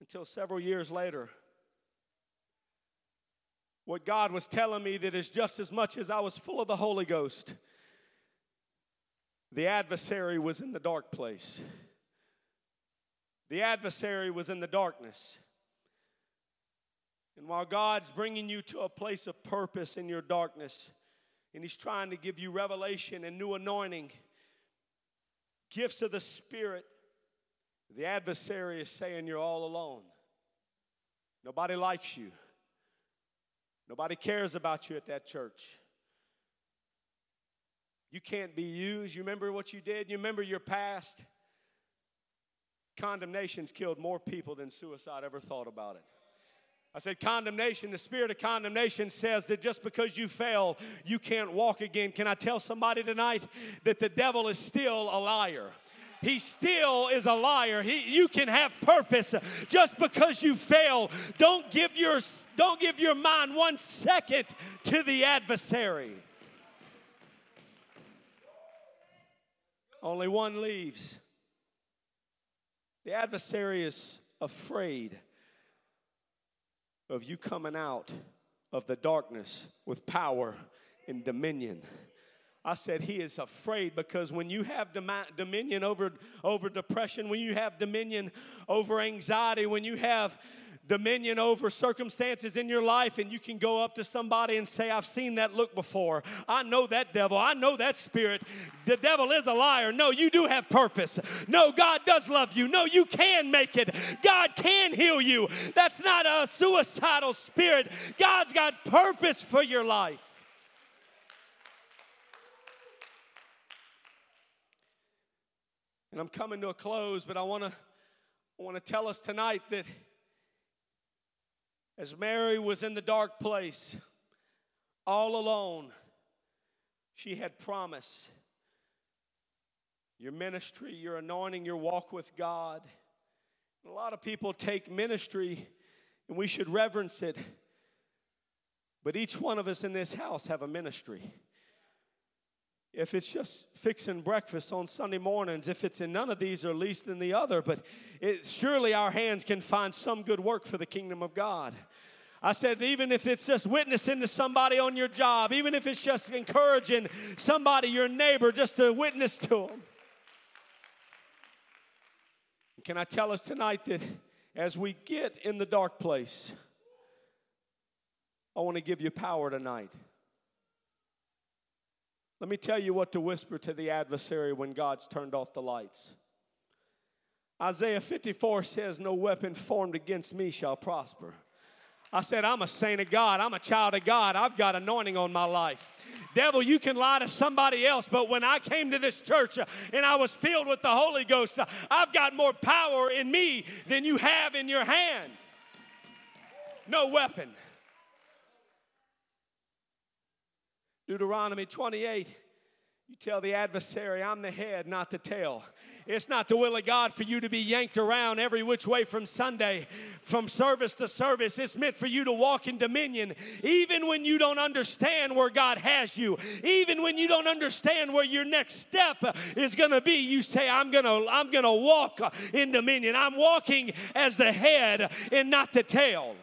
until several years later. What God was telling me that is just as much as I was full of the Holy Ghost the adversary was in the dark place. The adversary was in the darkness. And while God's bringing you to a place of purpose in your darkness, and He's trying to give you revelation and new anointing, gifts of the Spirit, the adversary is saying you're all alone. Nobody likes you. Nobody cares about you at that church. You can't be used. You remember what you did? You remember your past? Condemnation's killed more people than suicide ever thought about it. I said, condemnation, the spirit of condemnation says that just because you fail, you can't walk again. Can I tell somebody tonight that the devil is still a liar? he still is a liar. He, you can have purpose just because you fail. Don't give your don't give your mind one second to the adversary. Only one leaves. The adversary is afraid of you coming out of the darkness with power and dominion. I said he is afraid because when you have dominion over, over depression, when you have dominion over anxiety, when you have dominion over circumstances in your life, and you can go up to somebody and say, I've seen that look before. I know that devil. I know that spirit. The devil is a liar. No, you do have purpose. No, God does love you. No, you can make it. God can heal you. That's not a suicidal spirit. God's got purpose for your life. And I'm coming to a close, but I want to I want to tell us tonight that as Mary was in the dark place, all alone, she had promise. Your ministry, your anointing, your walk with God. a lot of people take ministry and we should reverence it. But each one of us in this house have a ministry. If it's just fixing breakfast on Sunday mornings, if it's in none of these or least in the other, but it, surely our hands can find some good work for the kingdom of God. I said, even if it's just witnessing to somebody on your job, even if it's just encouraging somebody, your neighbor, just to witness to them. Can I tell us tonight that as we get in the dark place, I want to give you power tonight. Let me tell you what to whisper to the adversary when God's turned off the lights. Isaiah 54 says, No weapon formed against me shall prosper. I said, I'm a saint of God. I'm a child of God. I've got anointing on my life. Devil, you can lie to somebody else, but when I came to this church uh, and I was filled with the Holy Ghost, uh, I've got more power in me than you have in your hand. No weapon. Deuteronomy 28 you tell the adversary, I'm the head, not the tail. It's not the will of God for you to be yanked around every which way from Sunday, from service to service. It's meant for you to walk in dominion, even when you don't understand where God has you, even when you don't understand where your next step is going to be. You say, I'm going to I'm going to walk in dominion. I'm walking as the head and not the tail.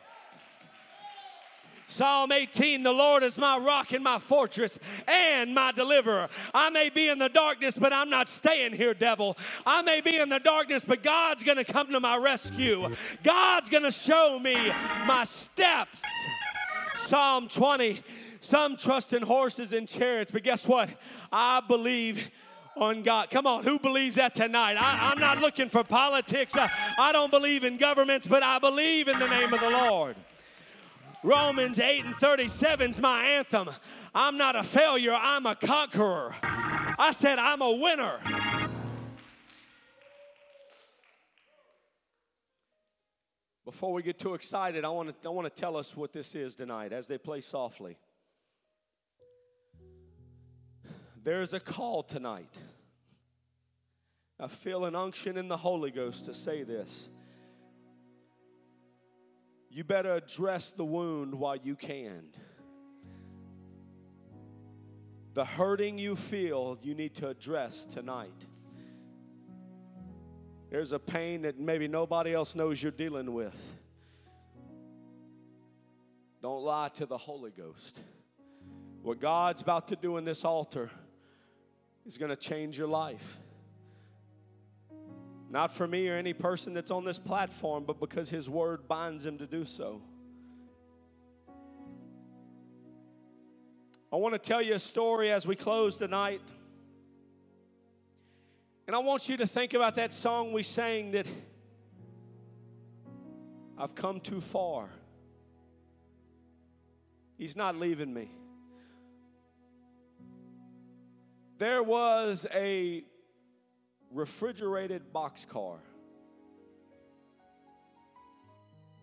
Psalm 18 The Lord is my rock and my fortress and my deliverer. I may be in the darkness, but I'm not staying here, devil. I may be in the darkness, but God's going to come to my rescue. God's going to show me my steps. Psalm 20 Some trust in horses and chariots, but guess what? I believe on God. Come on, who believes that tonight? I, am not looking for politics. I, I don't believe in governments, but I believe in the name of the Lord. Romans 8 and 37 is my anthem. I'm not a failure, I'm a conqueror. I said, I'm a winner. Before we get too excited, I want to I want to tell us what this is tonight as they play softly. There's a call tonight. I feel an unction in the Holy Ghost to say this you better address the wound while you can. The hurting you feel, you need to address tonight. There's a pain that maybe nobody else knows you're dealing with. Don't lie to the Holy Ghost. What God's about to do in this altar is going to change your life. Not for me or any person that's on this platform, but because His Word binds him to do so. I want to tell you a story as we close tonight. And I want you to think about that song we sang that I've come too far. He's not leaving me. There was a refrigerated boxcar.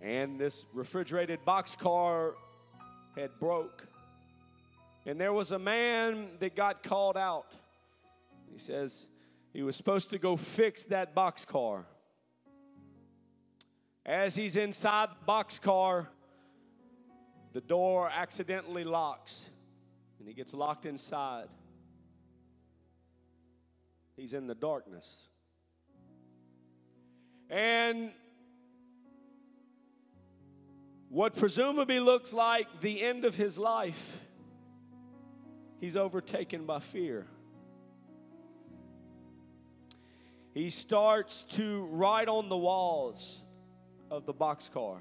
And this refrigerated boxcar had broke. And there was a man that got called out. He says he was supposed to go fix that boxcar. As he's inside the boxcar, the door accidentally locks and he gets locked inside. He's in the darkness. And what presumably looks like the end of his life, he's overtaken by fear. He starts to write on the walls of the boxcar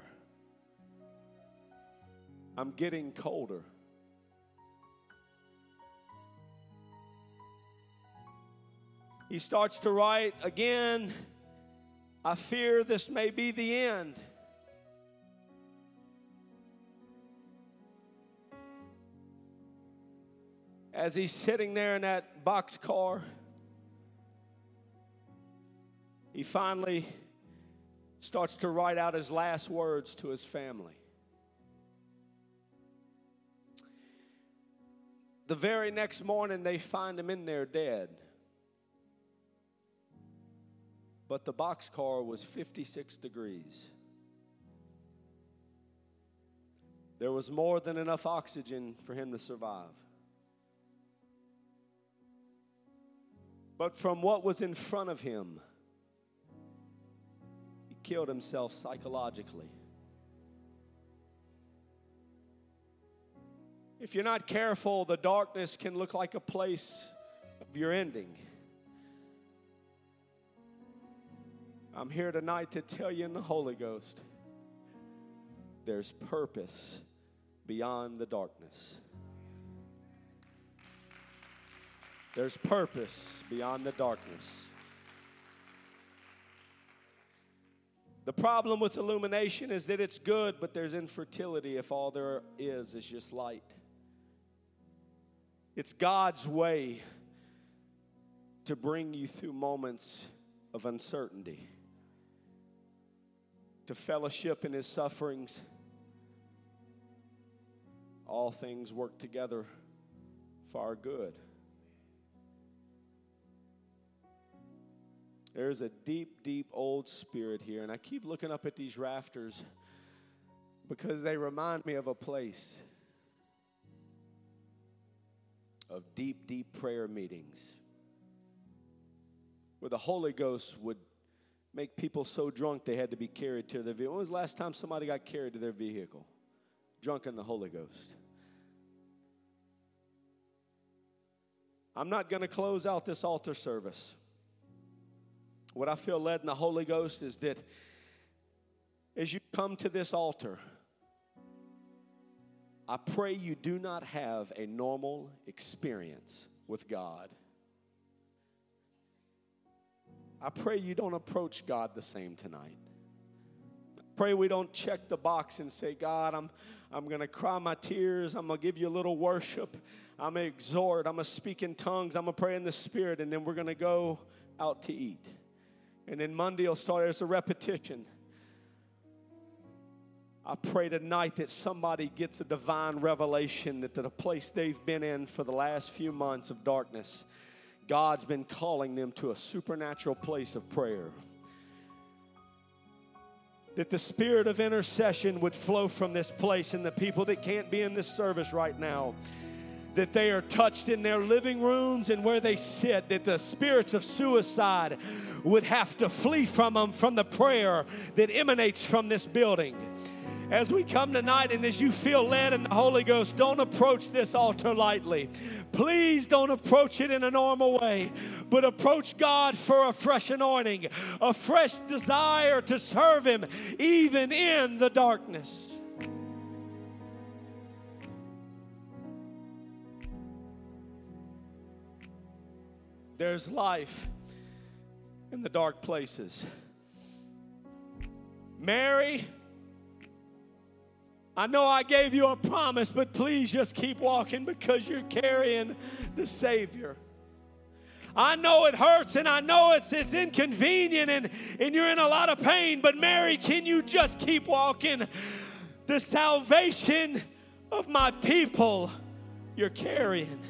I'm getting colder. He starts to write again, I fear this may be the end. As he's sitting there in that box car, he finally starts to write out his last words to his family. The very next morning, they find him in there dead. But the boxcar was 56 degrees. There was more than enough oxygen for him to survive. But from what was in front of him, he killed himself psychologically. If you're not careful, the darkness can look like a place of your ending. I'm here tonight to tell you in the Holy Ghost there's purpose beyond the darkness. There's purpose beyond the darkness. The problem with illumination is that it's good, but there's infertility if all there is is just light. It's God's way to bring you through moments of uncertainty, to fellowship in His sufferings. All things work together for our good. There's a deep, deep old spirit here, and I keep looking up at these rafters because they remind me of a place of deep, deep prayer meetings where the Holy Ghost would make people so drunk they had to be carried to their vehicle. When was the last time somebody got carried to their vehicle? Drunk in the Holy Ghost. I'm not going to close out this altar service what I feel led in the Holy Ghost is that as you come to this altar, I pray you do not have a normal experience with God. I pray you don't approach God the same tonight. Pray we don't check the box and say, God, I'm, I'm going to cry my tears. I'm going to give you a little worship. I'm going to exhort. I'm going to speak in tongues. I'm going to pray in the Spirit. And then we're going to go out to eat. And then Monday will start as a repetition. I pray tonight that somebody gets a divine revelation that the place they've been in for the last few months of darkness, God's been calling them to a supernatural place of prayer. That the spirit of intercession would flow from this place, and the people that can't be in this service right now that they are touched in their living rooms and where they sit, that the spirits of suicide would have to flee from them from the prayer that emanates from this building. As we come tonight and as you feel led in the Holy Ghost, don't approach this altar lightly. Please don't approach it in a normal way, but approach God for a fresh anointing, a fresh desire to serve Him even in the darkness. There's life in the dark places. Mary, I know I gave you a promise, but please just keep walking because you're carrying the Savior. I know it hurts and I know it's, it's inconvenient and, and you're in a lot of pain, but Mary, can you just keep walking? The salvation of my people you're carrying.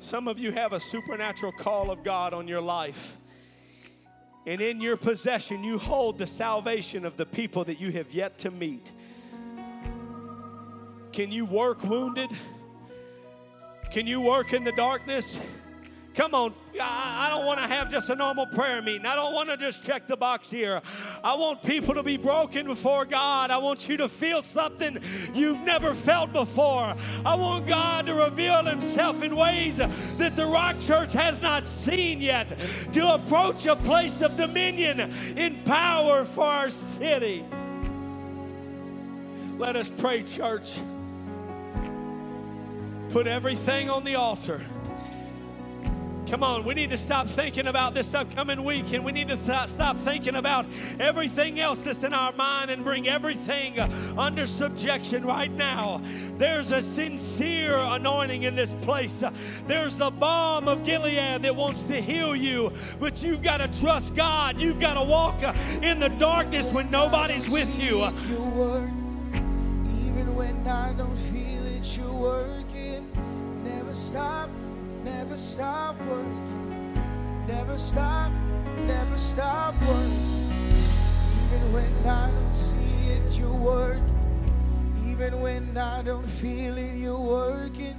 Some of you have a supernatural call of God on your life. And in your possession, you hold the salvation of the people that you have yet to meet. Can you work wounded? Can you work in the darkness? Come on, I don't want to have just a normal prayer meeting. I don't want to just check the box here. I want people to be broken before God. I want you to feel something you've never felt before. I want God to reveal Himself in ways that the Rock Church has not seen yet, to approach a place of dominion in power for our city. Let us pray, church. Put everything on the altar. Come on, we need to stop thinking about this upcoming week and we need to th- stop thinking about everything else that's in our mind and bring everything under subjection right now. There's a sincere anointing in this place. There's the balm of Gilead that wants to heal you, but you've got to trust God. You've got to walk in the darkness when nobody's with you. Even when I don't feel it, you're working. Never stop never stop working, never stop, never stop working. Even when I don't see it, you're working. Even when I don't feel it, you're working.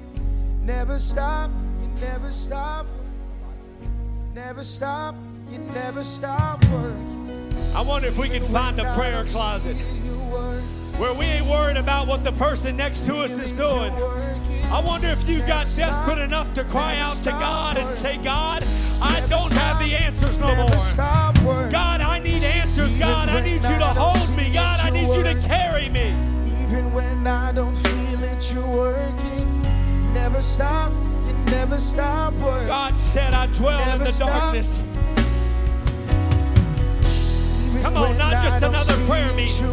Never stop, you never stop. Never stop, you never stop working. I wonder if we can find a prayer closet where we ain't worried about what the person next to us is doing. I wonder if you got desperate enough to cry out to God and say, God, I don't have the answers no more. God, I need answers. God, I need you to hold me. God, I need you to carry me. Even when I don't feel it, you're working. never stop, you never stop working. God said, I dwell in the stop. darkness. Even Come on, not just another prayer meeting.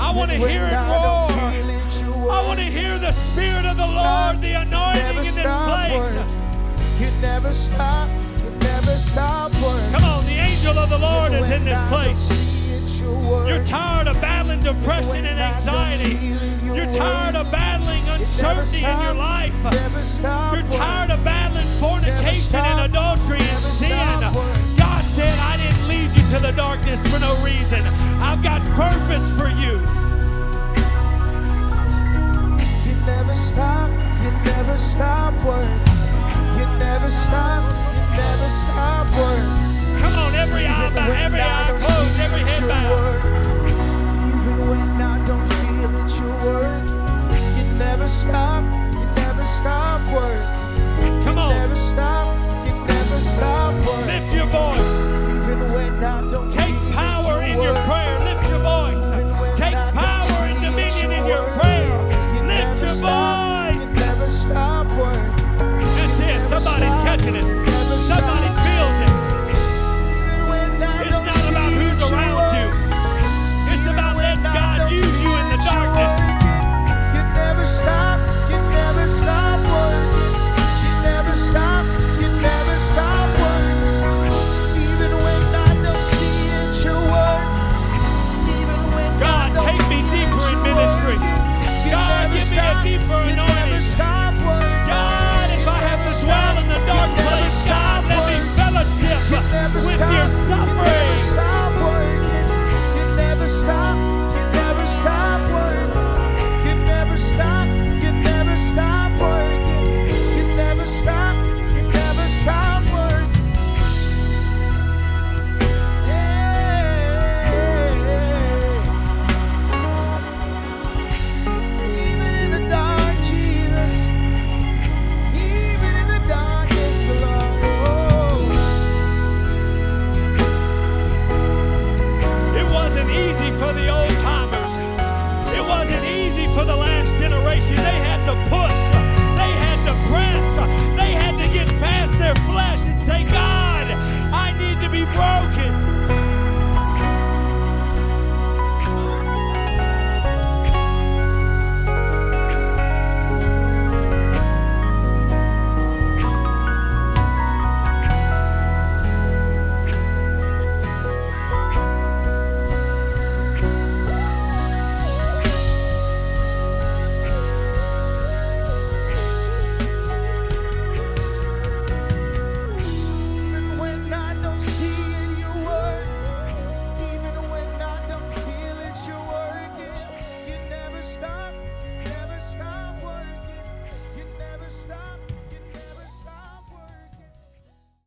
I want to hear it roar. Feel it, you I want to hear the Spirit of the Lord, the anointing in this place. You never stop, you never stop. Come on, the angel of the Lord is in this place. see it, you work. You're tired of battling depression and anxiety. you You're tired of battling uncertainty in your life. You're tired of battling fornication and adultery and sin. God said, I didn't lead you to the darkness for no reason. I've got purpose for you never stop, you never stop working. You never stop, you never stop working. Come on, every eye bow, every eye closed, every head bowed. Even when I don't feel it, you work. You never stop, you never stop working. Come on. Never stop, you never stop work. Lift your voice. Even when I don't Take power in your prayer.